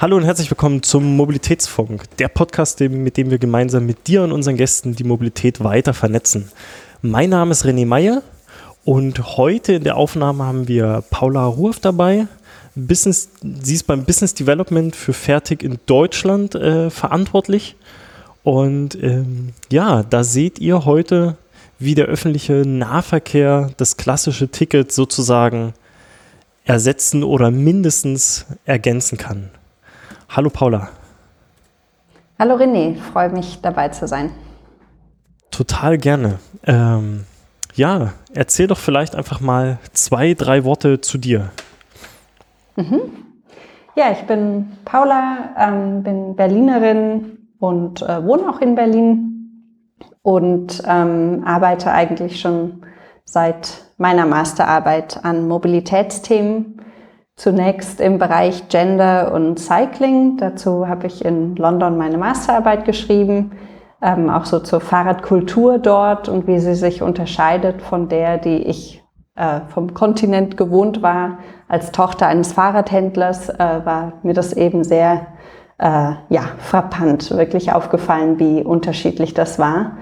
Hallo und herzlich willkommen zum Mobilitätsfunk, der Podcast, mit dem wir gemeinsam mit dir und unseren Gästen die Mobilität weiter vernetzen. Mein Name ist René Meyer und heute in der Aufnahme haben wir Paula Ruhrf dabei. Business, sie ist beim Business Development für Fertig in Deutschland äh, verantwortlich. Und ähm, ja, da seht ihr heute, wie der öffentliche Nahverkehr das klassische Ticket sozusagen ersetzen oder mindestens ergänzen kann. Hallo Paula. Hallo René, freue mich dabei zu sein. Total gerne. Ähm, ja, erzähl doch vielleicht einfach mal zwei, drei Worte zu dir. Mhm. Ja, ich bin Paula, ähm, bin Berlinerin und äh, wohne auch in Berlin und ähm, arbeite eigentlich schon seit meiner Masterarbeit an Mobilitätsthemen Zunächst im Bereich Gender und Cycling. Dazu habe ich in London meine Masterarbeit geschrieben, ähm, auch so zur Fahrradkultur dort und wie sie sich unterscheidet von der, die ich äh, vom Kontinent gewohnt war. Als Tochter eines Fahrradhändlers äh, war mir das eben sehr äh, ja, frappant, wirklich aufgefallen, wie unterschiedlich das war.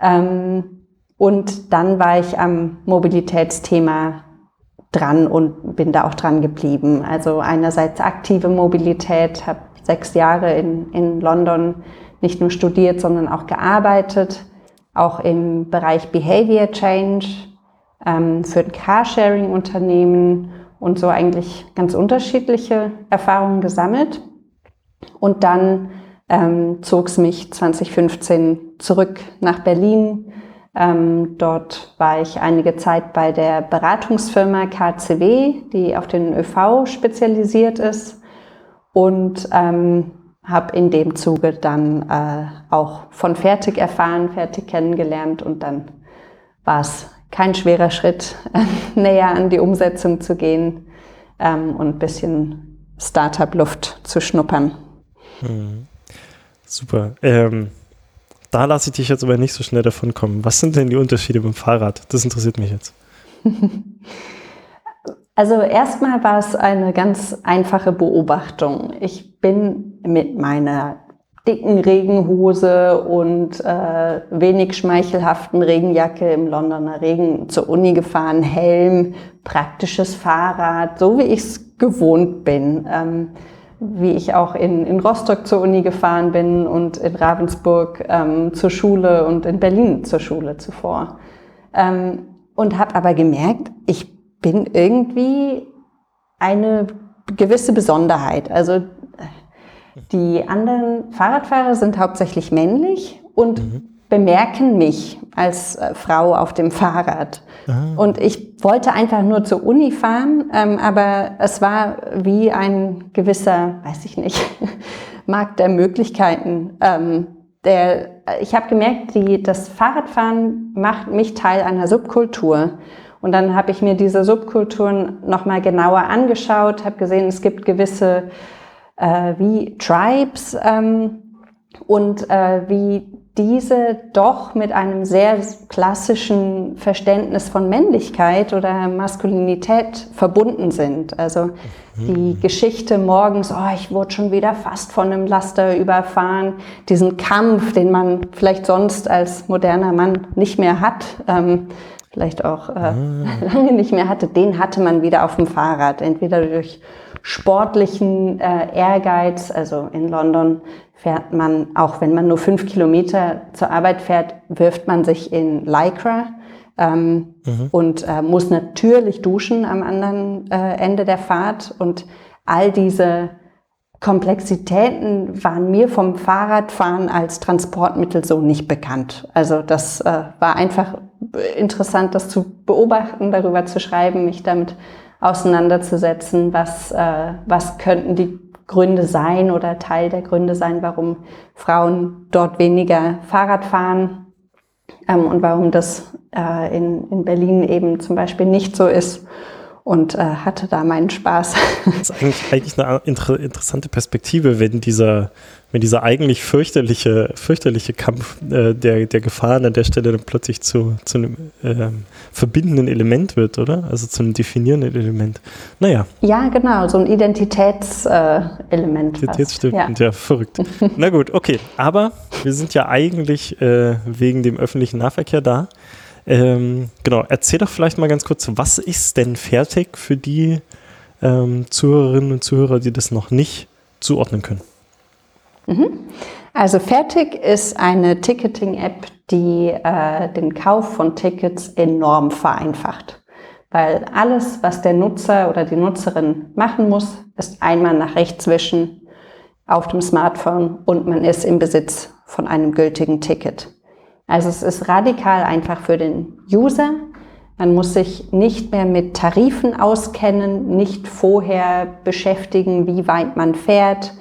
Ähm, und dann war ich am Mobilitätsthema dran und bin da auch dran geblieben. Also einerseits aktive Mobilität, habe sechs Jahre in, in London nicht nur studiert, sondern auch gearbeitet, auch im Bereich Behavior Change ähm, für ein Carsharing-Unternehmen und so eigentlich ganz unterschiedliche Erfahrungen gesammelt. Und dann ähm, zog es mich 2015 zurück nach Berlin, ähm, dort war ich einige Zeit bei der Beratungsfirma KCW, die auf den ÖV spezialisiert ist und ähm, habe in dem Zuge dann äh, auch von Fertig erfahren, Fertig kennengelernt und dann war es kein schwerer Schritt, äh, näher an die Umsetzung zu gehen ähm, und ein bisschen Startup-Luft zu schnuppern. Mhm. Super. Ähm da lasse ich dich jetzt aber nicht so schnell davon kommen. Was sind denn die Unterschiede beim Fahrrad? Das interessiert mich jetzt. Also erstmal war es eine ganz einfache Beobachtung. Ich bin mit meiner dicken Regenhose und äh, wenig schmeichelhaften Regenjacke im Londoner Regen zur Uni gefahren, Helm, praktisches Fahrrad, so wie ich es gewohnt bin. Ähm, wie ich auch in, in Rostock zur Uni gefahren bin und in Ravensburg ähm, zur Schule und in Berlin zur Schule zuvor. Ähm, und habe aber gemerkt, ich bin irgendwie eine gewisse Besonderheit. Also die anderen Fahrradfahrer sind hauptsächlich männlich und mhm bemerken mich als äh, Frau auf dem Fahrrad. Ah. Und ich wollte einfach nur zur Uni fahren, ähm, aber es war wie ein gewisser, weiß ich nicht, Markt der Möglichkeiten. Ähm, der, ich habe gemerkt, die, das Fahrradfahren macht mich Teil einer Subkultur. Und dann habe ich mir diese Subkulturen nochmal genauer angeschaut, habe gesehen, es gibt gewisse äh, wie Tribes ähm, und äh, wie diese doch mit einem sehr klassischen Verständnis von Männlichkeit oder Maskulinität verbunden sind. Also die mhm. Geschichte morgens, oh, ich wurde schon wieder fast von einem Laster überfahren, diesen Kampf, den man vielleicht sonst als moderner Mann nicht mehr hat, ähm, vielleicht auch äh, ah. lange nicht mehr hatte, den hatte man wieder auf dem Fahrrad, entweder durch sportlichen äh, Ehrgeiz, also in London fährt man, auch wenn man nur fünf Kilometer zur Arbeit fährt, wirft man sich in Lycra ähm, mhm. und äh, muss natürlich duschen am anderen äh, Ende der Fahrt. Und all diese Komplexitäten waren mir vom Fahrradfahren als Transportmittel so nicht bekannt. Also das äh, war einfach interessant, das zu beobachten, darüber zu schreiben, mich damit auseinanderzusetzen, was, äh, was könnten die Gründe sein oder Teil der Gründe sein, warum Frauen dort weniger Fahrrad fahren ähm, und warum das äh, in, in Berlin eben zum Beispiel nicht so ist. Und äh, hatte da meinen Spaß. Das ist eigentlich, eigentlich eine inter interessante Perspektive, wenn dieser, wenn dieser eigentlich fürchterliche, fürchterliche Kampf äh, der, der Gefahren an der Stelle dann plötzlich zu, zu einem äh, verbindenden Element wird, oder? Also zu einem definierenden Element. Naja. Ja, genau, so ein Identitätselement. Identitätsstiftend, ja. ja, verrückt. Na gut, okay. Aber wir sind ja eigentlich äh, wegen dem öffentlichen Nahverkehr da. Ähm, genau, erzähl doch vielleicht mal ganz kurz, was ist denn fertig für die ähm, Zuhörerinnen und Zuhörer, die das noch nicht zuordnen können? Mhm. Also Fertig ist eine Ticketing-App, die äh, den Kauf von Tickets enorm vereinfacht. Weil alles, was der Nutzer oder die Nutzerin machen muss, ist einmal nach rechts wischen auf dem Smartphone und man ist im Besitz von einem gültigen Ticket. Also es ist radikal einfach für den User. Man muss sich nicht mehr mit Tarifen auskennen, nicht vorher beschäftigen, wie weit man fährt,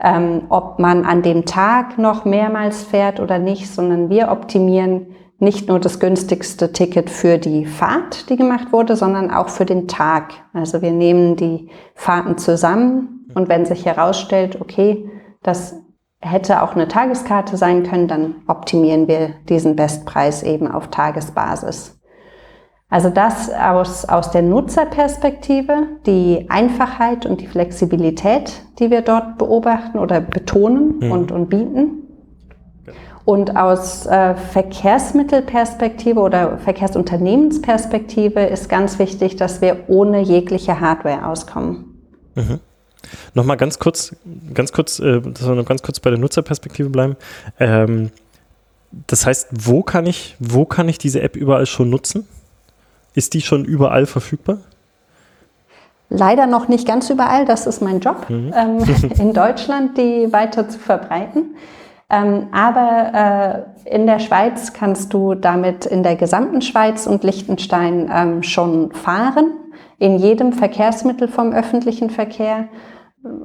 ähm, ob man an dem Tag noch mehrmals fährt oder nicht, sondern wir optimieren nicht nur das günstigste Ticket für die Fahrt, die gemacht wurde, sondern auch für den Tag. Also wir nehmen die Fahrten zusammen und wenn sich herausstellt, okay, das hätte auch eine Tageskarte sein können, dann optimieren wir diesen Bestpreis eben auf Tagesbasis. Also das aus, aus der Nutzerperspektive, die Einfachheit und die Flexibilität, die wir dort beobachten oder betonen mhm. und, und bieten. Und aus äh, Verkehrsmittelperspektive oder Verkehrsunternehmensperspektive ist ganz wichtig, dass wir ohne jegliche Hardware auskommen. Mhm. Nochmal ganz kurz, ganz kurz, äh, dass wir noch ganz kurz bei der Nutzerperspektive bleiben. Ähm, das heißt, wo kann ich, wo kann ich diese App überall schon nutzen? Ist die schon überall verfügbar? Leider noch nicht ganz überall, das ist mein Job, mhm. ähm, in Deutschland die weiter zu verbreiten. Ähm, aber äh, in der Schweiz kannst du damit in der gesamten Schweiz und Liechtenstein ähm, schon fahren, in jedem Verkehrsmittel vom öffentlichen Verkehr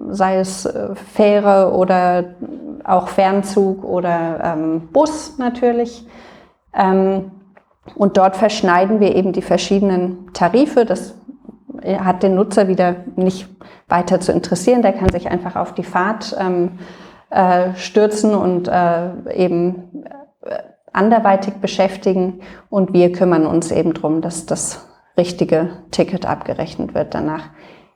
sei es äh, Fähre oder auch Fernzug oder ähm, Bus natürlich. Ähm, und dort verschneiden wir eben die verschiedenen Tarife. Das hat den Nutzer wieder nicht weiter zu interessieren. Der kann sich einfach auf die Fahrt ähm, äh, stürzen und äh, eben äh, anderweitig beschäftigen. Und wir kümmern uns eben darum, dass das richtige Ticket abgerechnet wird danach.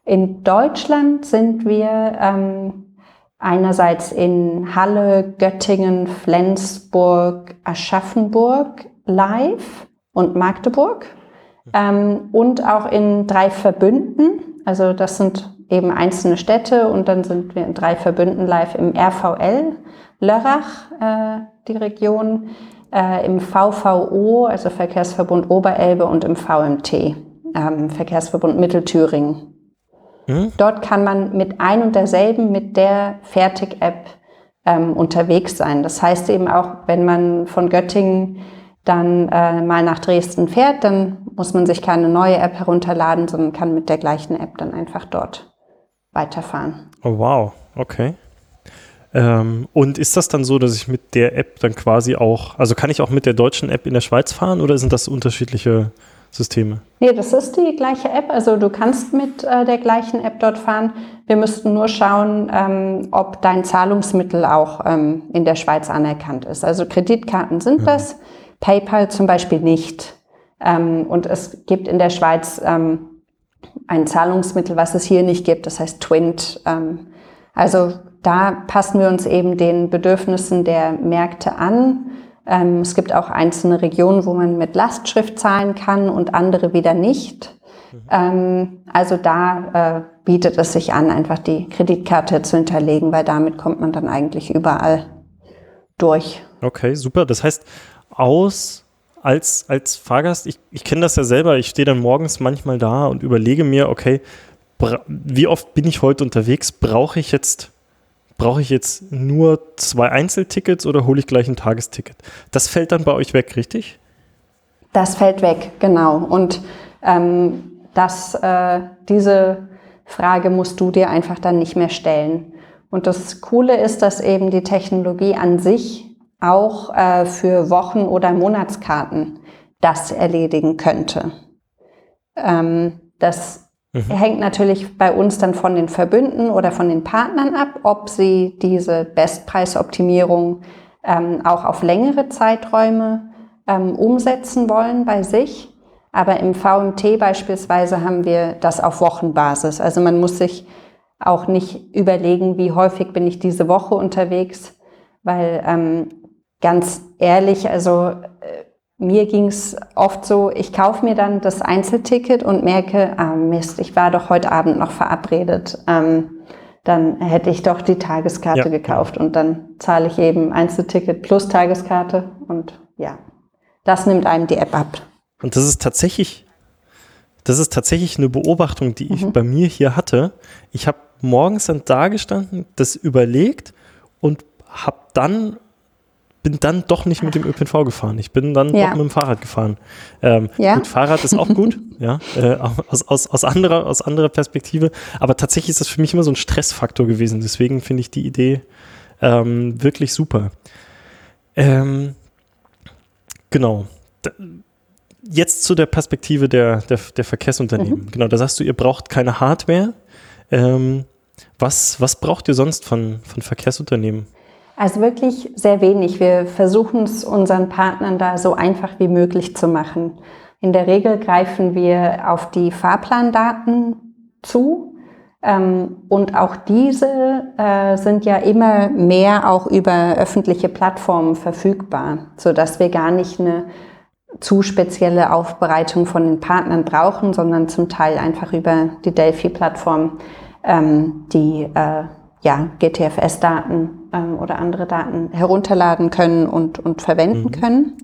In Deutschland sind wir ähm, einerseits in Halle, Göttingen, Flensburg, Aschaffenburg live und Magdeburg ähm, und auch in drei Verbünden. Also das sind eben einzelne Städte und dann sind wir in drei Verbünden live im RVL, Lörrach, äh, die Region, äh, im VVO, also Verkehrsverbund Oberelbe und im VMT, ähm, Verkehrsverbund Mittelthüringen. Mhm. Dort kann man mit ein und derselben, mit der Fertig-App ähm, unterwegs sein. Das heißt eben auch, wenn man von Göttingen dann äh, mal nach Dresden fährt, dann muss man sich keine neue App herunterladen, sondern kann mit der gleichen App dann einfach dort weiterfahren. Oh, wow, okay. Ähm, und ist das dann so, dass ich mit der App dann quasi auch, also kann ich auch mit der deutschen App in der Schweiz fahren oder sind das unterschiedliche Systeme? Nee, das ist die gleiche App. Also du kannst mit äh, der gleichen App dort fahren. Wir müssten nur schauen, ähm, ob dein Zahlungsmittel auch ähm, in der Schweiz anerkannt ist. Also Kreditkarten sind mhm. das, PayPal zum Beispiel nicht. Ähm, und es gibt in der Schweiz ähm, ein Zahlungsmittel, was es hier nicht gibt. Das heißt Twint. Ähm, also da passen wir uns eben den Bedürfnissen der Märkte an es gibt auch einzelne Regionen, wo man mit Lastschrift zahlen kann und andere wieder nicht. Mhm. Ähm, also da äh, bietet es sich an, einfach die Kreditkarte zu hinterlegen, weil damit kommt man dann eigentlich überall durch. Okay, super. Das heißt, aus als, als Fahrgast, ich, ich kenne das ja selber, ich stehe dann morgens manchmal da und überlege mir, okay, wie oft bin ich heute unterwegs? Brauche ich jetzt brauche ich jetzt nur zwei Einzeltickets oder hole ich gleich ein Tagesticket? Das fällt dann bei euch weg, richtig? Das fällt weg, genau. Und ähm, das, äh, diese Frage musst du dir einfach dann nicht mehr stellen. Und das Coole ist, dass eben die Technologie an sich auch äh, für Wochen- oder Monatskarten das erledigen könnte. Ähm, das Mhm. Hängt natürlich bei uns dann von den Verbünden oder von den Partnern ab, ob sie diese Bestpreisoptimierung ähm, auch auf längere Zeiträume ähm, umsetzen wollen bei sich. Aber im VMT beispielsweise haben wir das auf Wochenbasis. Also man muss sich auch nicht überlegen, wie häufig bin ich diese Woche unterwegs, weil ähm, ganz ehrlich, also äh, mir ging es oft so, ich kaufe mir dann das Einzelticket und merke, ah Mist, ich war doch heute Abend noch verabredet. Ähm, dann hätte ich doch die Tageskarte ja. gekauft und dann zahle ich eben Einzelticket plus Tageskarte und ja, das nimmt einem die App ab. Und das ist tatsächlich, das ist tatsächlich eine Beobachtung, die ich mhm. bei mir hier hatte. Ich habe morgens dann da gestanden, das überlegt und habe dann bin dann doch nicht mit dem ÖPNV gefahren. Ich bin dann ja. doch mit dem Fahrrad gefahren. Ähm, ja. Gut, Fahrrad ist auch gut, ja, äh, aus, aus, aus, anderer, aus anderer Perspektive. Aber tatsächlich ist das für mich immer so ein Stressfaktor gewesen. Deswegen finde ich die Idee ähm, wirklich super. Ähm, genau. Da, jetzt zu der Perspektive der, der, der Verkehrsunternehmen. Mhm. Genau, da sagst du, ihr braucht keine Hardware. Ähm, was, was braucht ihr sonst von, von Verkehrsunternehmen? Also wirklich sehr wenig. Wir versuchen es unseren Partnern da so einfach wie möglich zu machen. In der Regel greifen wir auf die Fahrplandaten zu. Ähm, und auch diese äh, sind ja immer mehr auch über öffentliche Plattformen verfügbar, sodass wir gar nicht eine zu spezielle Aufbereitung von den Partnern brauchen, sondern zum Teil einfach über die Delphi-Plattform ähm, die äh, ja, GTFS-Daten ähm, oder andere Daten herunterladen können und, und verwenden mhm. können.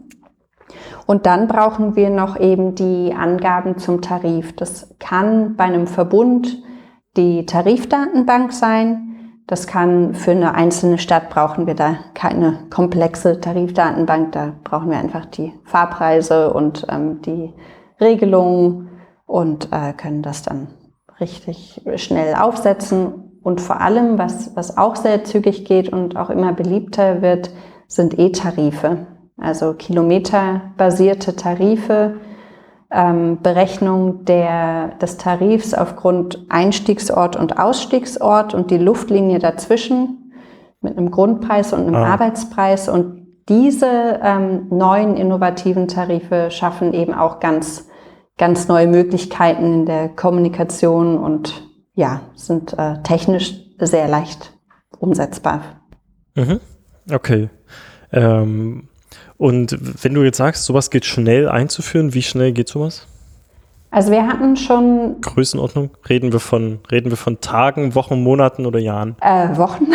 Und dann brauchen wir noch eben die Angaben zum Tarif. Das kann bei einem Verbund die Tarifdatenbank sein. Das kann für eine einzelne Stadt brauchen wir da keine komplexe Tarifdatenbank. Da brauchen wir einfach die Fahrpreise und ähm, die Regelungen und äh, können das dann richtig schnell aufsetzen und vor allem, was, was auch sehr zügig geht und auch immer beliebter wird, sind E-Tarife. Also kilometerbasierte Tarife, ähm, Berechnung der, des Tarifs aufgrund Einstiegsort und Ausstiegsort und die Luftlinie dazwischen mit einem Grundpreis und einem ah. Arbeitspreis. Und diese ähm, neuen innovativen Tarife schaffen eben auch ganz, ganz neue Möglichkeiten in der Kommunikation und ja, sind äh, technisch sehr leicht umsetzbar. Mhm. Okay. Ähm, und wenn du jetzt sagst, sowas geht schnell einzuführen, wie schnell geht sowas? Also wir hatten schon. Größenordnung? Reden wir von, reden wir von Tagen, Wochen, Monaten oder Jahren? Äh, Wochen.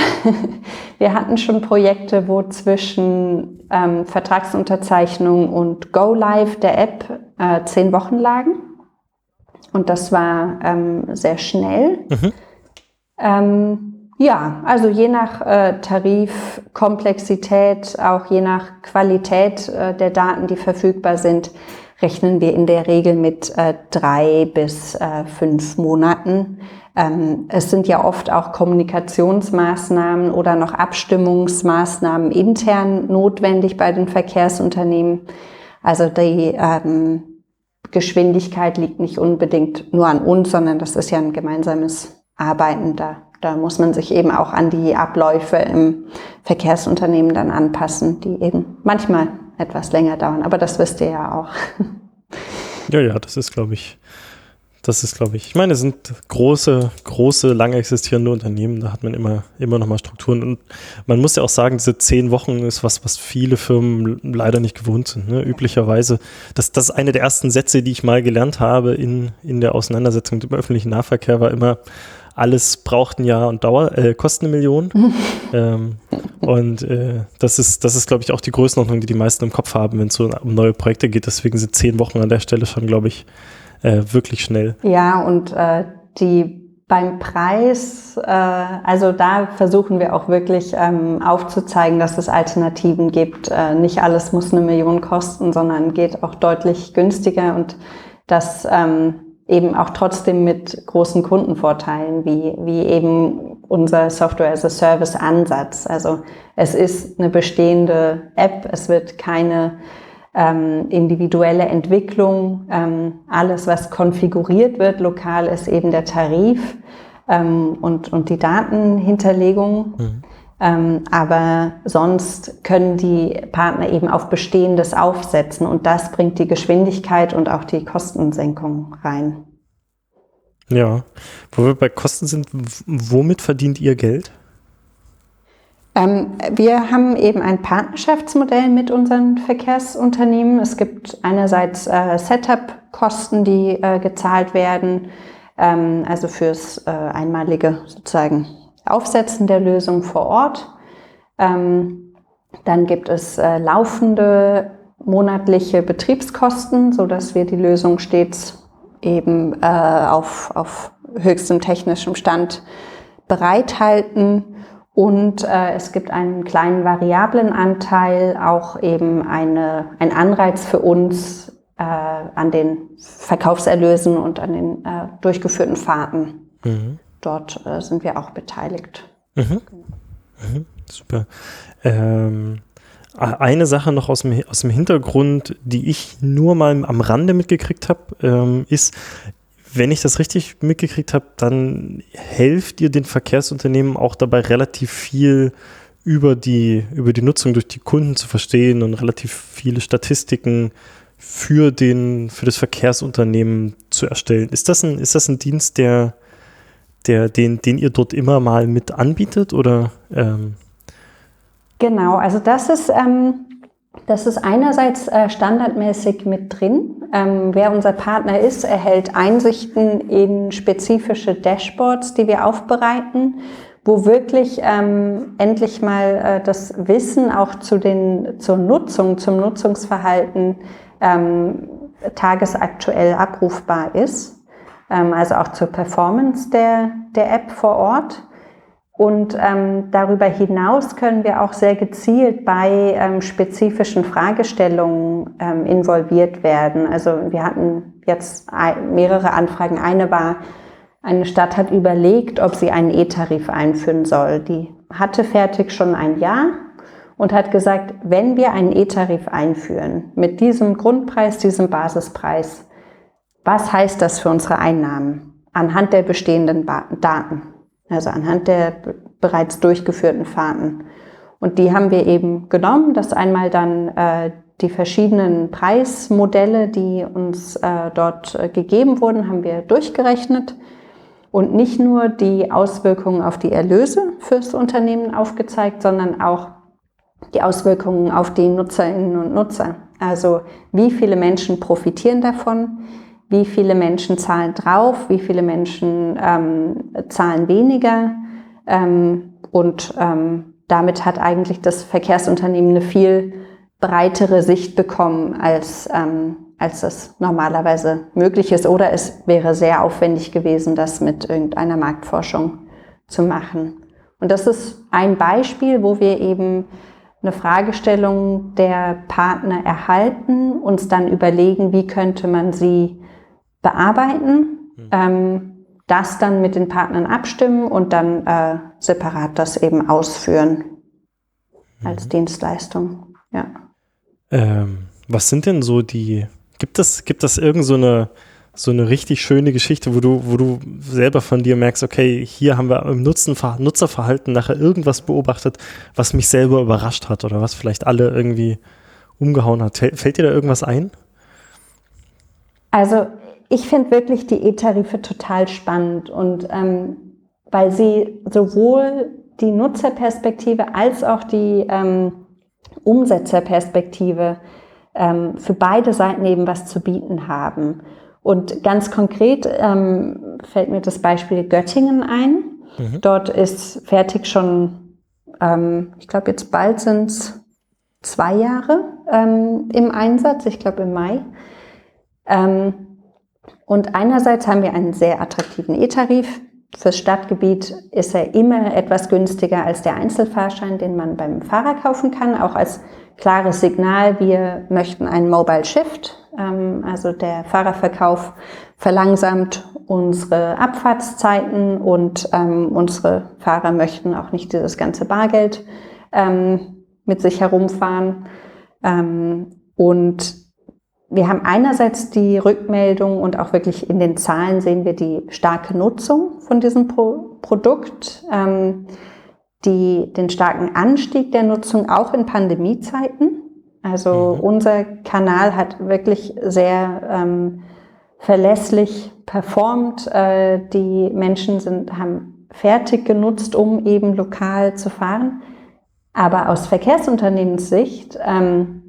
wir hatten schon Projekte, wo zwischen ähm, Vertragsunterzeichnung und Go Live der App äh, zehn Wochen lagen. Und das war ähm, sehr schnell. Mhm. Ähm, ja, also je nach äh, Tarif, Komplexität, auch je nach Qualität äh, der Daten, die verfügbar sind, rechnen wir in der Regel mit äh, drei bis äh, fünf Monaten. Ähm, es sind ja oft auch Kommunikationsmaßnahmen oder noch Abstimmungsmaßnahmen intern notwendig bei den Verkehrsunternehmen. Also die ähm, Geschwindigkeit liegt nicht unbedingt nur an uns, sondern das ist ja ein gemeinsames Arbeiten. Da, da muss man sich eben auch an die Abläufe im Verkehrsunternehmen dann anpassen, die eben manchmal etwas länger dauern. Aber das wisst ihr ja auch. Ja, ja, das ist, glaube ich, das ist, glaube ich, ich meine, es sind große, große, lange existierende Unternehmen, da hat man immer, immer noch mal Strukturen. Und man muss ja auch sagen, diese zehn Wochen ist was, was viele Firmen leider nicht gewohnt sind. Ne? Üblicherweise, das, das ist eine der ersten Sätze, die ich mal gelernt habe in, in der Auseinandersetzung mit dem öffentlichen Nahverkehr, war immer, alles braucht ein Jahr und Dauer, äh, kostet eine Million. ähm, und äh, das ist, das ist, glaube ich, auch die Größenordnung, die die meisten im Kopf haben, wenn es so um neue Projekte geht. Deswegen sind zehn Wochen an der Stelle schon, glaube ich, äh, wirklich schnell. Ja, und äh, die beim Preis, äh, also da versuchen wir auch wirklich ähm, aufzuzeigen, dass es Alternativen gibt. Äh, nicht alles muss eine Million kosten, sondern geht auch deutlich günstiger und das ähm, eben auch trotzdem mit großen Kundenvorteilen, wie, wie eben unser Software as a Service Ansatz. Also es ist eine bestehende App, es wird keine ähm, individuelle Entwicklung, ähm, alles, was konfiguriert wird lokal, ist eben der Tarif ähm, und, und die Datenhinterlegung. Mhm. Ähm, aber sonst können die Partner eben auf Bestehendes aufsetzen und das bringt die Geschwindigkeit und auch die Kostensenkung rein. Ja, wo wir bei Kosten sind, womit verdient ihr Geld? Ähm, wir haben eben ein Partnerschaftsmodell mit unseren Verkehrsunternehmen. Es gibt einerseits äh, Setup-Kosten, die äh, gezahlt werden, ähm, also fürs äh, einmalige sozusagen Aufsetzen der Lösung vor Ort. Ähm, dann gibt es äh, laufende monatliche Betriebskosten, so dass wir die Lösung stets eben äh, auf, auf höchstem technischem Stand bereithalten. Und äh, es gibt einen kleinen variablen Anteil, auch eben eine, ein Anreiz für uns äh, an den Verkaufserlösen und an den äh, durchgeführten Fahrten. Mhm. Dort äh, sind wir auch beteiligt. Mhm. Mhm. Super. Ähm, eine Sache noch aus dem, aus dem Hintergrund, die ich nur mal am Rande mitgekriegt habe, ähm, ist, wenn ich das richtig mitgekriegt habe, dann helft ihr den Verkehrsunternehmen auch dabei, relativ viel über die, über die Nutzung durch die Kunden zu verstehen und relativ viele Statistiken für, den, für das Verkehrsunternehmen zu erstellen. Ist das ein, ist das ein Dienst, der, der, den, den ihr dort immer mal mit anbietet? Oder, ähm? Genau, also das ist, ähm, das ist einerseits äh, standardmäßig mit drin. Ähm, wer unser Partner ist, erhält Einsichten in spezifische Dashboards, die wir aufbereiten, wo wirklich ähm, endlich mal äh, das Wissen auch zu den, zur Nutzung, zum Nutzungsverhalten ähm, tagesaktuell abrufbar ist. Also auch zur Performance der, der App vor Ort. Und ähm, darüber hinaus können wir auch sehr gezielt bei ähm, spezifischen Fragestellungen ähm, involviert werden. Also wir hatten jetzt mehrere Anfragen. Eine war, eine Stadt hat überlegt, ob sie einen E-Tarif einführen soll. Die hatte fertig schon ein Jahr und hat gesagt, wenn wir einen E-Tarif einführen mit diesem Grundpreis, diesem Basispreis, was heißt das für unsere Einnahmen anhand der bestehenden Daten? Also anhand der bereits durchgeführten Fahrten. Und die haben wir eben genommen, dass einmal dann äh, die verschiedenen Preismodelle, die uns äh, dort äh, gegeben wurden, haben wir durchgerechnet und nicht nur die Auswirkungen auf die Erlöse fürs Unternehmen aufgezeigt, sondern auch die Auswirkungen auf die Nutzerinnen und Nutzer. Also wie viele Menschen profitieren davon, wie viele Menschen zahlen drauf, wie viele Menschen ähm, zahlen weniger. Ähm, und ähm, damit hat eigentlich das Verkehrsunternehmen eine viel breitere Sicht bekommen, als, ähm, als das normalerweise möglich ist. Oder es wäre sehr aufwendig gewesen, das mit irgendeiner Marktforschung zu machen. Und das ist ein Beispiel, wo wir eben eine Fragestellung der Partner erhalten, uns dann überlegen, wie könnte man sie bearbeiten, mhm. ähm, das dann mit den Partnern abstimmen und dann äh, separat das eben ausführen mhm. als Dienstleistung. Ja. Ähm, was sind denn so die, gibt es, gibt es irgend so eine, so eine richtig schöne Geschichte, wo du, wo du selber von dir merkst, okay, hier haben wir im Nutzen, Nutzerverhalten nachher irgendwas beobachtet, was mich selber überrascht hat oder was vielleicht alle irgendwie umgehauen hat. Fällt dir da irgendwas ein? Also ich finde wirklich die E-Tarife total spannend und ähm, weil sie sowohl die Nutzerperspektive als auch die ähm, Umsetzerperspektive ähm, für beide Seiten eben was zu bieten haben. Und ganz konkret ähm, fällt mir das Beispiel Göttingen ein. Mhm. Dort ist fertig schon, ähm, ich glaube jetzt bald sind es zwei Jahre ähm, im Einsatz, ich glaube im Mai. Ähm, und einerseits haben wir einen sehr attraktiven E-Tarif. Fürs Stadtgebiet ist er immer etwas günstiger als der Einzelfahrschein, den man beim Fahrer kaufen kann, auch als klares Signal, wir möchten einen Mobile Shift, ähm, also der Fahrerverkauf verlangsamt unsere Abfahrtszeiten und ähm, unsere Fahrer möchten auch nicht dieses ganze Bargeld ähm, mit sich herumfahren. und wir haben einerseits die Rückmeldung und auch wirklich in den Zahlen sehen wir die starke Nutzung von diesem Pro Produkt, ähm, die, den starken Anstieg der Nutzung auch in Pandemiezeiten. Also mhm. unser Kanal hat wirklich sehr ähm, verlässlich performt. Äh, die Menschen sind, haben fertig genutzt, um eben lokal zu fahren. Aber aus Verkehrsunternehmenssicht ähm,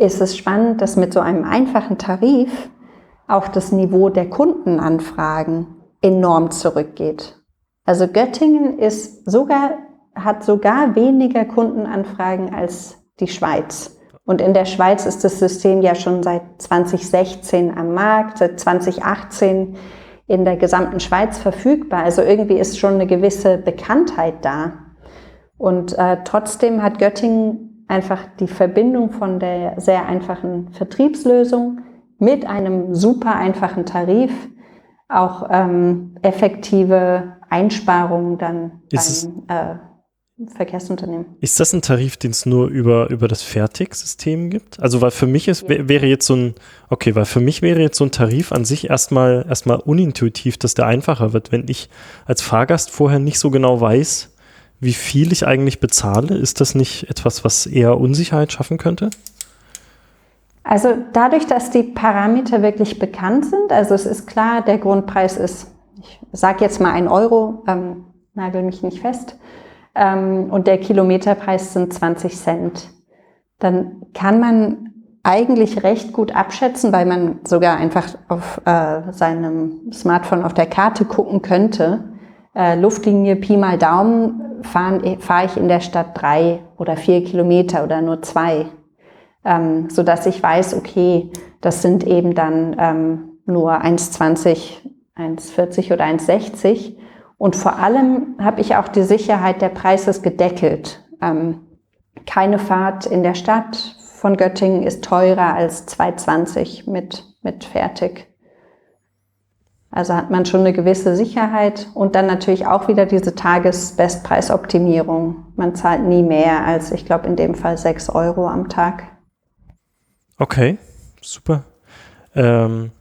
ist es spannend, dass mit so einem einfachen Tarif auch das Niveau der Kundenanfragen enorm zurückgeht. Also Göttingen ist sogar, hat sogar weniger Kundenanfragen als die Schweiz. Und in der Schweiz ist das System ja schon seit 2016 am Markt, seit 2018 in der gesamten Schweiz verfügbar. Also irgendwie ist schon eine gewisse Bekanntheit da. Und äh, trotzdem hat Göttingen einfach die Verbindung von der sehr einfachen Vertriebslösung mit einem super einfachen Tarif auch ähm, effektive Einsparungen dann ist beim äh, Verkehrsunternehmen. Ist das ein Tarif, den es nur über, über das Fertig-System gibt? Also weil für mich ist, ja. wäre jetzt so ein, okay, weil für mich wäre jetzt so ein Tarif an sich erstmal erstmal unintuitiv, dass der einfacher wird. Wenn ich als Fahrgast vorher nicht so genau weiß, wie viel ich eigentlich bezahle? Ist das nicht etwas, was eher Unsicherheit schaffen könnte? Also dadurch, dass die Parameter wirklich bekannt sind, also es ist klar, der Grundpreis ist, ich sage jetzt mal ein Euro, ähm, nagel mich nicht fest, ähm, und der Kilometerpreis sind 20 Cent, dann kann man eigentlich recht gut abschätzen, weil man sogar einfach auf äh, seinem Smartphone auf der Karte gucken könnte, äh, Luftlinie Pi mal Daumen fahre fahr ich in der Stadt drei oder vier Kilometer oder nur zwei, ähm, so dass ich weiß, okay, das sind eben dann ähm, nur 1,20, 1,40 oder 1,60. Und vor allem habe ich auch die Sicherheit, der Preis ist gedeckelt. Ähm, keine Fahrt in der Stadt von Göttingen ist teurer als 2,20 mit, mit Fertig. Also hat man schon eine gewisse Sicherheit und dann natürlich auch wieder diese Tages-Bestpreisoptimierung. Man zahlt nie mehr als, ich glaube, in dem Fall 6 Euro am Tag. Okay, super. Ähm,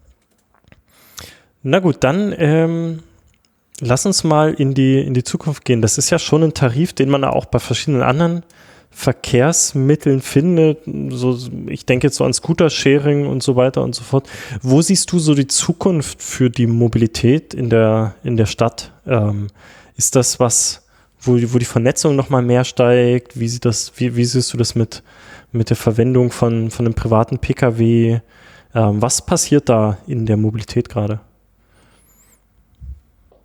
na gut, dann ähm, lass uns mal in die, in die Zukunft gehen. Das ist ja schon ein Tarif, den man auch bei verschiedenen anderen Verkehrsmitteln findet, so, ich denke jetzt so an Scooter-Sharing und so weiter und so fort. Wo siehst du so die Zukunft für die Mobilität in der, in der Stadt? Ähm, ist das was, wo, wo die Vernetzung nochmal mehr steigt? Wie, sieht das, wie, wie siehst du das mit, mit der Verwendung von, von einem privaten Pkw? Ähm, was passiert da in der Mobilität gerade?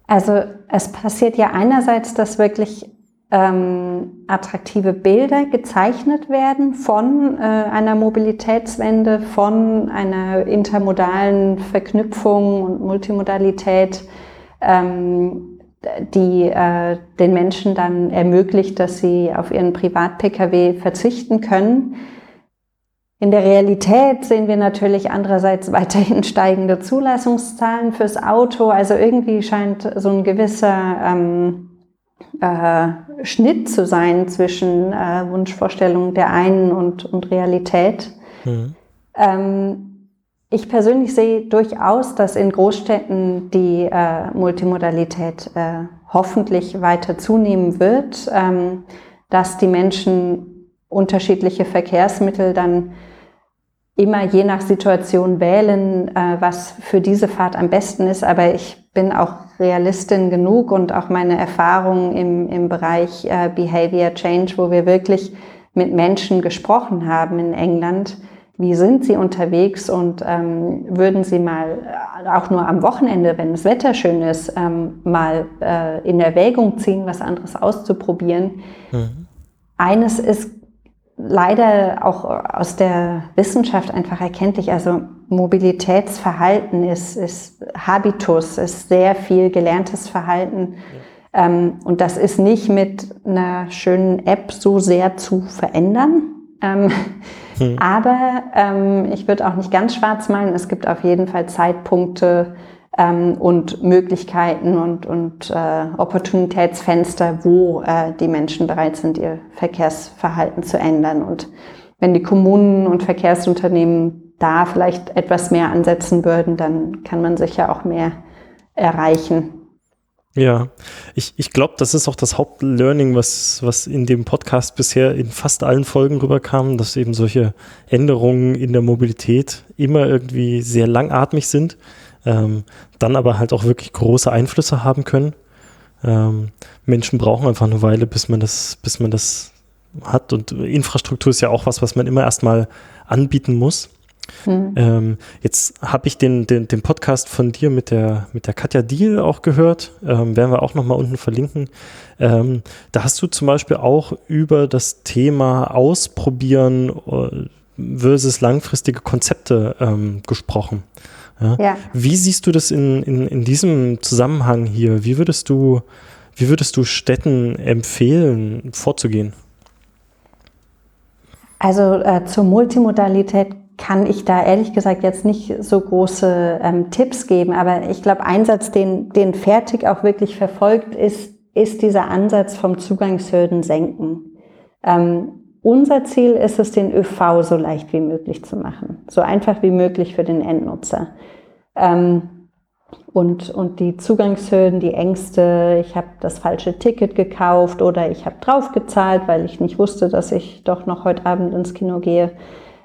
Also es passiert ja einerseits, dass wirklich ähm, attraktive Bilder gezeichnet werden von äh, einer Mobilitätswende, von einer intermodalen Verknüpfung und Multimodalität, ähm, die äh, den Menschen dann ermöglicht, dass sie auf ihren Privat-Pkw verzichten können. In der Realität sehen wir natürlich andererseits weiterhin steigende Zulassungszahlen fürs Auto. Also irgendwie scheint so ein gewisser ähm, äh, Schnitt zu sein zwischen äh, Wunschvorstellungen der einen und, und Realität. Mhm. Ähm, ich persönlich sehe durchaus, dass in Großstädten die äh, Multimodalität äh, hoffentlich weiter zunehmen wird, ähm, dass die Menschen unterschiedliche Verkehrsmittel dann immer je nach Situation wählen, äh, was für diese Fahrt am besten ist. Aber ich bin auch Realistin genug und auch meine Erfahrungen im, im Bereich äh, Behavior Change, wo wir wirklich mit Menschen gesprochen haben in England. Wie sind sie unterwegs und ähm, würden sie mal äh, auch nur am Wochenende, wenn das Wetter schön ist, ähm, mal äh, in Erwägung ziehen, was anderes auszuprobieren? Mhm. Eines ist leider auch aus der Wissenschaft einfach erkenntlich. Also Mobilitätsverhalten ist, ist Habitus, ist sehr viel gelerntes Verhalten. Ja. Ähm, und das ist nicht mit einer schönen App so sehr zu verändern. Ähm, hm. Aber ähm, ich würde auch nicht ganz schwarz malen. Es gibt auf jeden Fall Zeitpunkte, ähm, und Möglichkeiten und, und äh, Opportunitätsfenster, wo äh, die Menschen bereit sind, ihr Verkehrsverhalten zu ändern. Und wenn die Kommunen und Verkehrsunternehmen da vielleicht etwas mehr ansetzen würden, dann kann man sicher auch mehr erreichen. Ja, ich, ich glaube, das ist auch das Hauptlearning, was, was in dem Podcast bisher in fast allen Folgen rüberkam, dass eben solche Änderungen in der Mobilität immer irgendwie sehr langatmig sind, ähm, dann aber halt auch wirklich große Einflüsse haben können. Ähm, Menschen brauchen einfach eine Weile, bis man das, bis man das hat. Und Infrastruktur ist ja auch was, was man immer erstmal anbieten muss. Hm. Ähm, jetzt habe ich den, den, den Podcast von dir mit der, mit der Katja Diel auch gehört. Ähm, werden wir auch nochmal unten verlinken. Ähm, da hast du zum Beispiel auch über das Thema Ausprobieren äh, versus langfristige Konzepte ähm, gesprochen. Ja? ja? Wie siehst du das in, in, in diesem Zusammenhang hier? Wie würdest du, wie würdest du Städten empfehlen, vorzugehen? Also äh, zur Multimodalität kann ich da ehrlich gesagt jetzt nicht so große ähm, Tipps geben, aber ich glaube, ein Satz, den, den Fertig auch wirklich verfolgt, ist, ist dieser Ansatz vom Zugangshürden senken. Ähm, unser Ziel ist es, den ÖV so leicht wie möglich zu machen, so einfach wie möglich für den Endnutzer. Ähm, und, und die Zugangshürden, die Ängste, ich habe das falsche Ticket gekauft oder ich habe draufgezahlt, weil ich nicht wusste, dass ich doch noch heute Abend ins Kino gehe.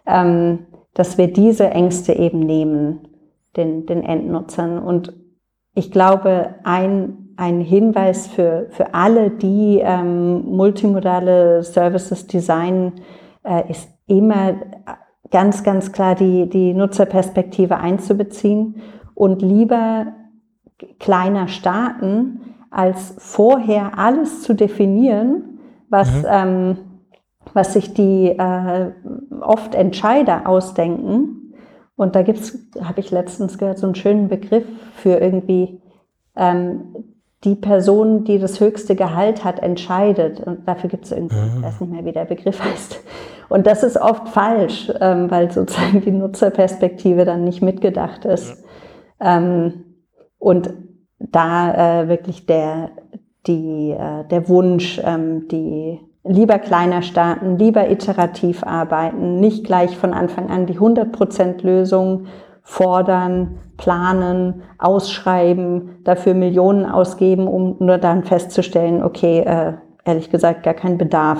Ähm, dass wir diese Ängste eben nehmen, den, den Endnutzern. Und ich glaube, ein, ein Hinweis für, für alle, die ähm, multimodale Services designen, äh, ist immer ganz, ganz klar die, die Nutzerperspektive einzubeziehen und lieber kleiner starten, als vorher alles zu definieren, was, mhm. ähm, was sich die äh, oft Entscheider ausdenken. Und da gibt's, habe ich letztens gehört, so einen schönen Begriff für irgendwie ähm, die Person, die das höchste Gehalt hat, entscheidet. Und dafür gibt es irgendwie, ich ah. weiß nicht mehr, wie der Begriff heißt. Und das ist oft falsch, ähm, weil sozusagen die Nutzerperspektive dann nicht mitgedacht ist. Ja. Ähm, und da äh, wirklich der, die, äh, der Wunsch, ähm, die lieber kleiner starten, lieber iterativ arbeiten, nicht gleich von Anfang an die 100% Lösung fordern, planen, ausschreiben, dafür Millionen ausgeben, um nur dann festzustellen, okay, äh, ehrlich gesagt, gar kein Bedarf.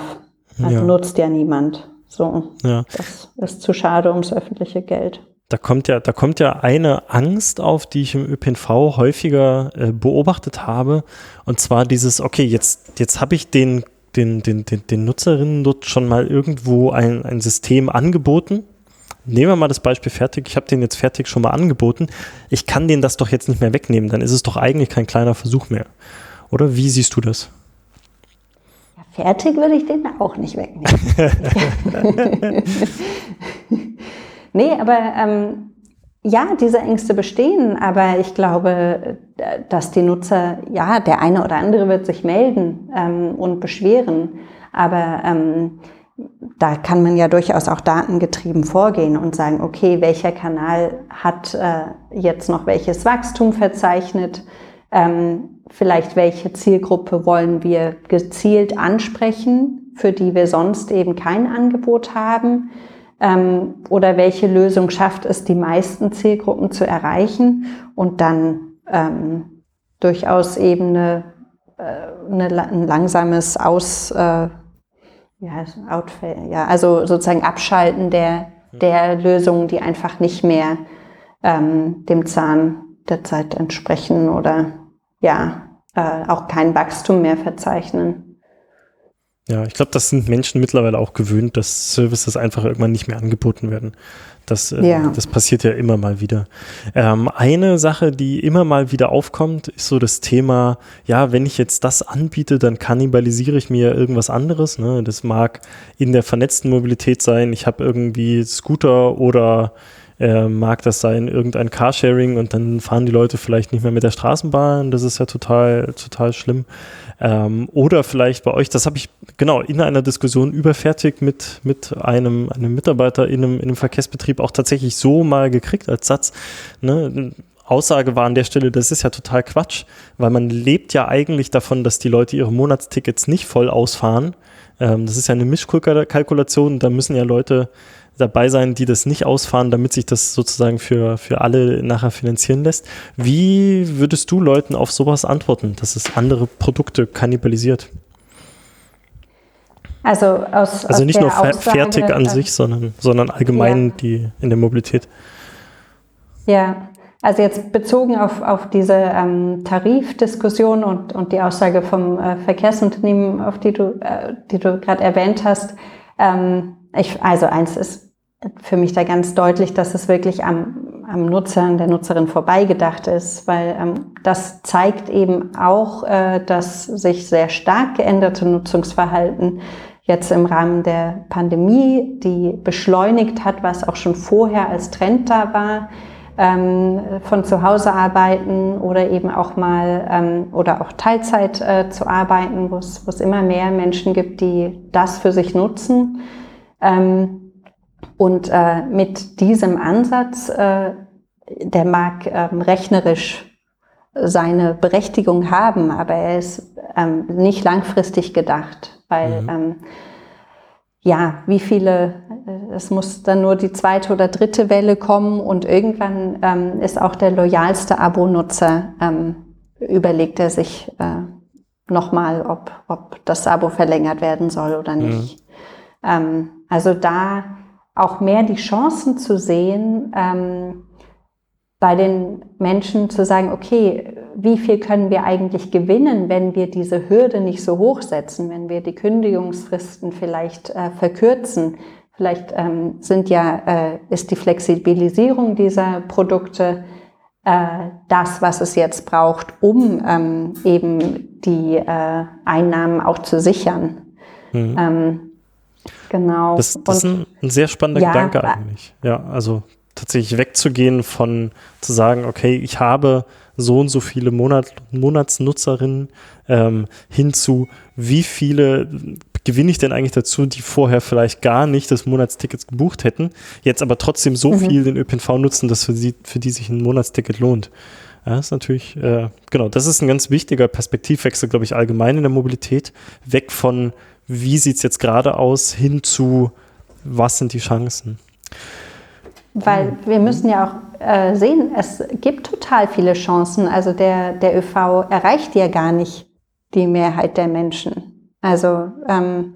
Also ja. nutzt ja niemand. So, ja. das ist zu schade ums öffentliche Geld. Da kommt ja, da kommt ja eine Angst auf, die ich im ÖPNV häufiger äh, beobachtet habe. Und zwar dieses, okay, jetzt, jetzt habe ich den den, den, den, den Nutzerinnen dort schon mal irgendwo ein, ein System angeboten. Nehmen wir mal das Beispiel fertig. Ich habe den jetzt fertig schon mal angeboten. Ich kann den das doch jetzt nicht mehr wegnehmen. Dann ist es doch eigentlich kein kleiner Versuch mehr. Oder wie siehst du das? Ja, fertig würde ich den auch nicht wegnehmen. nee, aber ähm, ja, diese Ängste bestehen, aber ich glaube, dass die Nutzer, ja, der eine oder andere wird sich melden ähm, und beschweren, aber ähm, da kann man ja durchaus auch datengetrieben vorgehen und sagen, okay, welcher Kanal hat äh, jetzt noch welches Wachstum verzeichnet, ähm, vielleicht welche Zielgruppe wollen wir gezielt ansprechen, für die wir sonst eben kein Angebot haben? Ähm, oder welche Lösung schafft es, die meisten Zielgruppen zu erreichen? Und dann ähm, durchaus eben eine, äh, eine, ein langsames Aus, äh, ja, Outfall, ja, also sozusagen Abschalten der, der Lösungen, die einfach nicht mehr ähm, dem Zahn der Zeit entsprechen oder ja, äh, auch kein Wachstum mehr verzeichnen. Ja, ich glaube, das sind Menschen mittlerweile auch gewöhnt, dass Services einfach irgendwann nicht mehr angeboten werden. Das, äh, ja. das passiert ja immer mal wieder. Ähm, eine Sache, die immer mal wieder aufkommt, ist so das Thema, ja, wenn ich jetzt das anbiete, dann kannibalisiere ich mir irgendwas anderes. Ne? Das mag in der vernetzten Mobilität sein, ich habe irgendwie Scooter oder äh, mag das sein, irgendein Carsharing und dann fahren die Leute vielleicht nicht mehr mit der Straßenbahn. Das ist ja total, total schlimm. Ähm, oder vielleicht bei euch, das habe ich genau in einer Diskussion überfertig mit, mit einem, einem Mitarbeiter in einem, in einem Verkehrsbetrieb auch tatsächlich so mal gekriegt als Satz. Ne? Aussage war an der Stelle, das ist ja total Quatsch, weil man lebt ja eigentlich davon, dass die Leute ihre Monatstickets nicht voll ausfahren. Ähm, das ist ja eine Mischkalkulation, da müssen ja Leute dabei sein, die das nicht ausfahren, damit sich das sozusagen für, für alle nachher finanzieren lässt. Wie würdest du Leuten auf sowas antworten, dass es andere Produkte kannibalisiert? Also, aus, also nicht nur Aussage, fertig an sich, sondern, sondern allgemein Ja. die in der Mobilität. Ja, also jetzt bezogen auf, auf diese ähm, Tarifdiskussion und, und die Aussage vom äh, Verkehrsunternehmen, auf die du, äh, die du gerade erwähnt hast. Ähm, ich, also eins ist für mich da ganz deutlich, dass es wirklich am, am Nutzer, an der Nutzerin vorbeigedacht ist, weil ähm, das zeigt eben auch, äh, dass sich sehr stark geänderte Nutzungsverhalten jetzt im Rahmen der Pandemie, die beschleunigt hat, was auch schon vorher als Trend da war, ähm, von zu Hause arbeiten oder eben auch mal ähm, oder auch Teilzeit äh, zu arbeiten, wo es wo es immer mehr Menschen gibt, die das für sich nutzen. Ähm, und äh, mit diesem Ansatz, äh, der mag ähm, rechnerisch seine Berechtigung haben, aber er ist ähm, nicht langfristig gedacht, weil Mhm. ähm, ja, wie viele, äh, es muss dann nur die zweite oder dritte Welle kommen und irgendwann ähm, ist auch der loyalste Abo-Nutzer, ähm, überlegt er sich äh, nochmal, ob, ob das Abo verlängert werden soll oder nicht. Ähm, also da auch mehr die Chancen zu sehen, ähm, bei den Menschen zu sagen, okay, wie viel können wir eigentlich gewinnen, wenn wir diese Hürde nicht so hoch setzen, wenn wir die Kündigungsfristen vielleicht äh, verkürzen. Vielleicht ähm, sind ja, äh, ist die Flexibilisierung dieser Produkte äh, das, was es jetzt braucht, um ähm, eben die äh, Einnahmen auch zu sichern. Mhm. Ähm, genau. Das, das ist ein, ein sehr spannender Ja, Gedanke äh, eigentlich. Ja, also tatsächlich wegzugehen von zu sagen, okay, ich habe so und so viele Monat, Monatsnutzerinnen ähm, hin zu, wie viele gewinne ich denn eigentlich dazu, die vorher vielleicht gar nicht das Monatsticket gebucht hätten, jetzt aber trotzdem so Mhm. viel den ÖPNV nutzen, dass für, sie, für die sich ein Monatsticket lohnt. Ja, ist natürlich, äh, genau, das ist ein ganz wichtiger Perspektivwechsel, glaube ich, allgemein in der Mobilität. Weg von, wie sieht es jetzt gerade aus, hin zu, was sind die Chancen? Weil wir müssen ja auch äh, sehen, es gibt total viele Chancen. Also der, der ÖV erreicht ja gar nicht die Mehrheit der Menschen. Also ähm,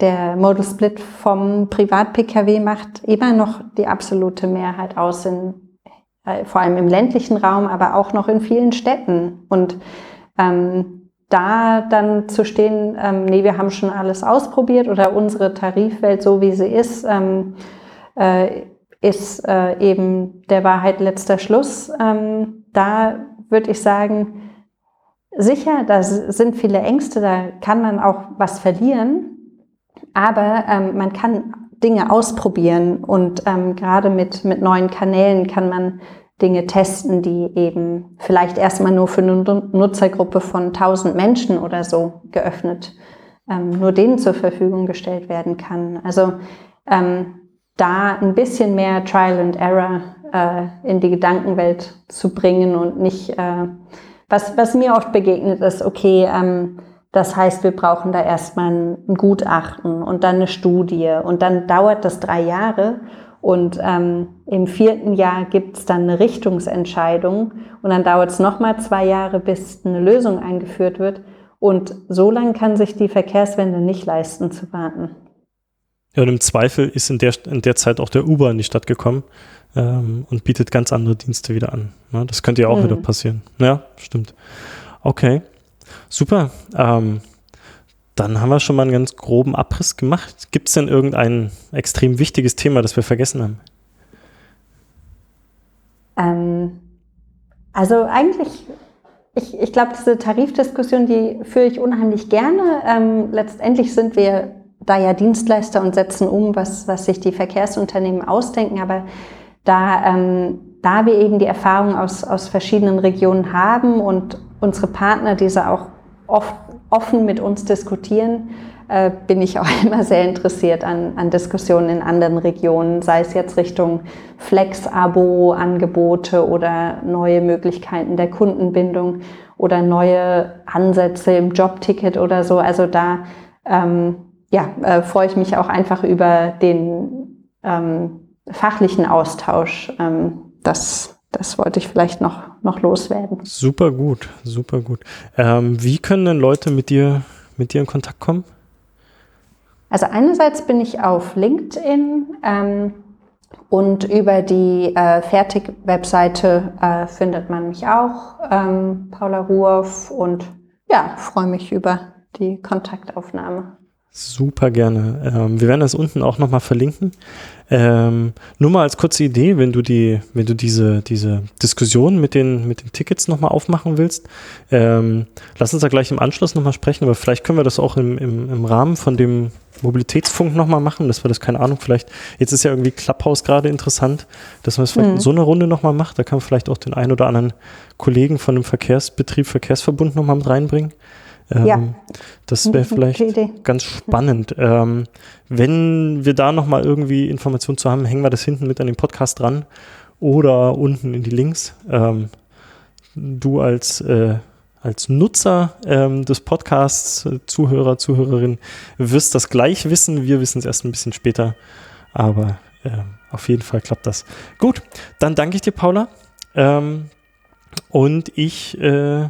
der Modal Split vom Privat-Pkw macht immer noch die absolute Mehrheit aus, in, äh, vor allem im ländlichen Raum, aber auch noch in vielen Städten. Und ähm, da dann zu stehen, ähm, nee, wir haben schon alles ausprobiert oder unsere Tarifwelt so wie sie ist, ähm, äh, ist äh, eben der Wahrheit letzter Schluss. Ähm, da würde ich sagen, sicher, da sind viele Ängste, da kann man auch was verlieren, aber ähm, man kann Dinge ausprobieren und ähm, gerade mit, mit neuen Kanälen kann man Dinge testen, die eben vielleicht erstmal nur für eine Nu- Nutzergruppe von 1000 Menschen oder so geöffnet, ähm, nur denen zur Verfügung gestellt werden kann. Also ähm, da ein bisschen mehr Trial and Error äh, in die Gedankenwelt zu bringen und nicht, äh, was, was mir oft begegnet ist, okay, ähm, das heißt, wir brauchen da erstmal ein Gutachten und dann eine Studie und dann dauert das drei Jahre und ähm, im vierten Jahr gibt es dann eine Richtungsentscheidung und dann dauert es nochmal zwei Jahre, bis eine Lösung eingeführt wird und so lange kann sich die Verkehrswende nicht leisten zu warten. Ja, und im Zweifel ist in der, in der Zeit auch der Uber in die Stadt gekommen ähm, und bietet ganz andere Dienste wieder an. Ja, das könnte ja auch Mhm. wieder passieren. Ja, stimmt. Okay, super. Ähm, dann haben wir schon mal einen ganz groben Abriss gemacht. Gibt es denn irgendein extrem wichtiges Thema, das wir vergessen haben? Ähm, also eigentlich, ich, ich glaube, diese Tarifdiskussion, die führe ich unheimlich gerne. Ähm, letztendlich sind wir da ja Dienstleister und setzen um, was, was sich die Verkehrsunternehmen ausdenken. Aber da, ähm, da wir eben die Erfahrung aus, aus verschiedenen Regionen haben und unsere Partner diese auch oft offen mit uns diskutieren, äh, bin ich auch immer sehr interessiert an, an Diskussionen in anderen Regionen, sei es jetzt Richtung Flex-Abo-Angebote oder neue Möglichkeiten der Kundenbindung oder neue Ansätze im Jobticket oder so. Also da ähm, ja, äh, freue ich mich auch einfach über den ähm, fachlichen Austausch. Ähm, das, das wollte ich vielleicht noch, noch loswerden. Super gut, super gut. Ähm, wie können denn Leute mit dir, mit dir in Kontakt kommen? Also einerseits bin ich auf LinkedIn ähm, und über die äh, Fertig-Webseite äh, findet man mich auch, ähm, Paula Ruhoff und ja, freue mich über die Kontaktaufnahme. Super gerne. Ähm, wir werden das unten auch nochmal verlinken. Ähm, nur mal als kurze Idee, wenn du die, wenn du diese, diese Diskussion mit den, mit den Tickets nochmal aufmachen willst, ähm, lass uns da gleich im Anschluss nochmal sprechen, aber vielleicht können wir das auch im, im, im Rahmen von dem Mobilitätsfunk nochmal machen, dass wir das, keine Ahnung, vielleicht, jetzt ist ja irgendwie Clubhouse gerade interessant, dass man es vielleicht mhm. in so einer Runde nochmal macht, da kann man vielleicht auch den einen oder anderen Kollegen von dem Verkehrsbetrieb, Verkehrsverbund nochmal mit reinbringen. Ähm, ja. Das wäre vielleicht ganz spannend. Ähm, wenn wir da nochmal irgendwie Informationen zu haben, hängen wir das hinten mit an den Podcast dran oder unten in die Links. Ähm, du als, äh, als Nutzer ähm, des Podcasts, äh, Zuhörer, Zuhörerin, wirst das gleich wissen. Wir wissen es erst ein bisschen später, aber äh, auf jeden Fall klappt das. Gut, dann danke ich dir, Paula. Ähm, und ich äh,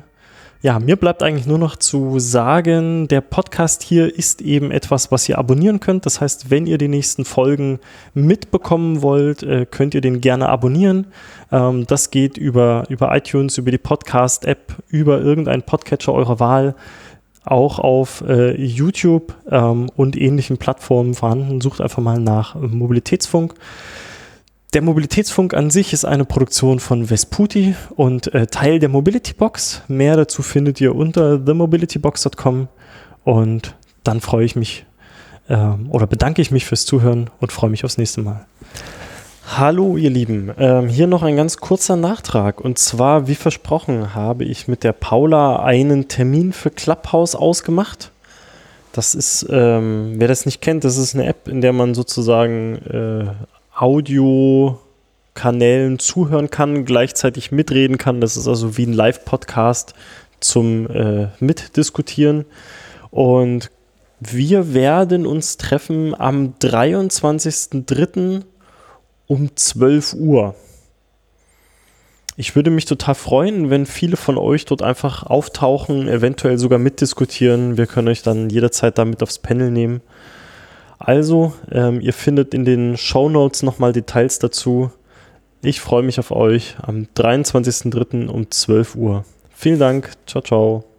ja, mir bleibt eigentlich nur noch zu sagen, der Podcast hier ist eben etwas, was ihr abonnieren könnt. Das heißt, wenn ihr die nächsten Folgen mitbekommen wollt, äh, könnt ihr den gerne abonnieren. Ähm, das geht über, über iTunes, über die Podcast-App, über irgendeinen Podcatcher eurer Wahl auch auf äh, YouTube ähm, und ähnlichen Plattformen vorhanden. Sucht einfach mal nach Mobilitätsfunk. Der Mobilitätsfunk an sich ist eine Produktion von Vesputi und äh, Teil der Mobility Box. Mehr dazu findet ihr unter themobilitybox.com und dann freue ich mich ähm, oder bedanke ich mich fürs Zuhören und freue mich aufs nächste Mal. Hallo ihr Lieben, ähm, hier noch ein ganz kurzer Nachtrag und zwar, wie versprochen, habe ich mit der Paula einen Termin für Clubhouse ausgemacht. Das ist, ähm, wer das nicht kennt, das ist eine App, in der man sozusagen äh, Audiokanälen zuhören kann, gleichzeitig mitreden kann. Das ist also wie ein Live-Podcast zum äh, Mitdiskutieren. Und wir werden uns treffen am 23.03. um 12 Uhr. Ich würde mich total freuen, wenn viele von euch dort einfach auftauchen, eventuell sogar mitdiskutieren. Wir können euch dann jederzeit damit aufs Panel nehmen. Also, ähm, ihr findet in den Show Notes nochmal Details dazu. Ich freue mich auf euch am 23.03. um 12 Uhr. Vielen Dank. Ciao, ciao.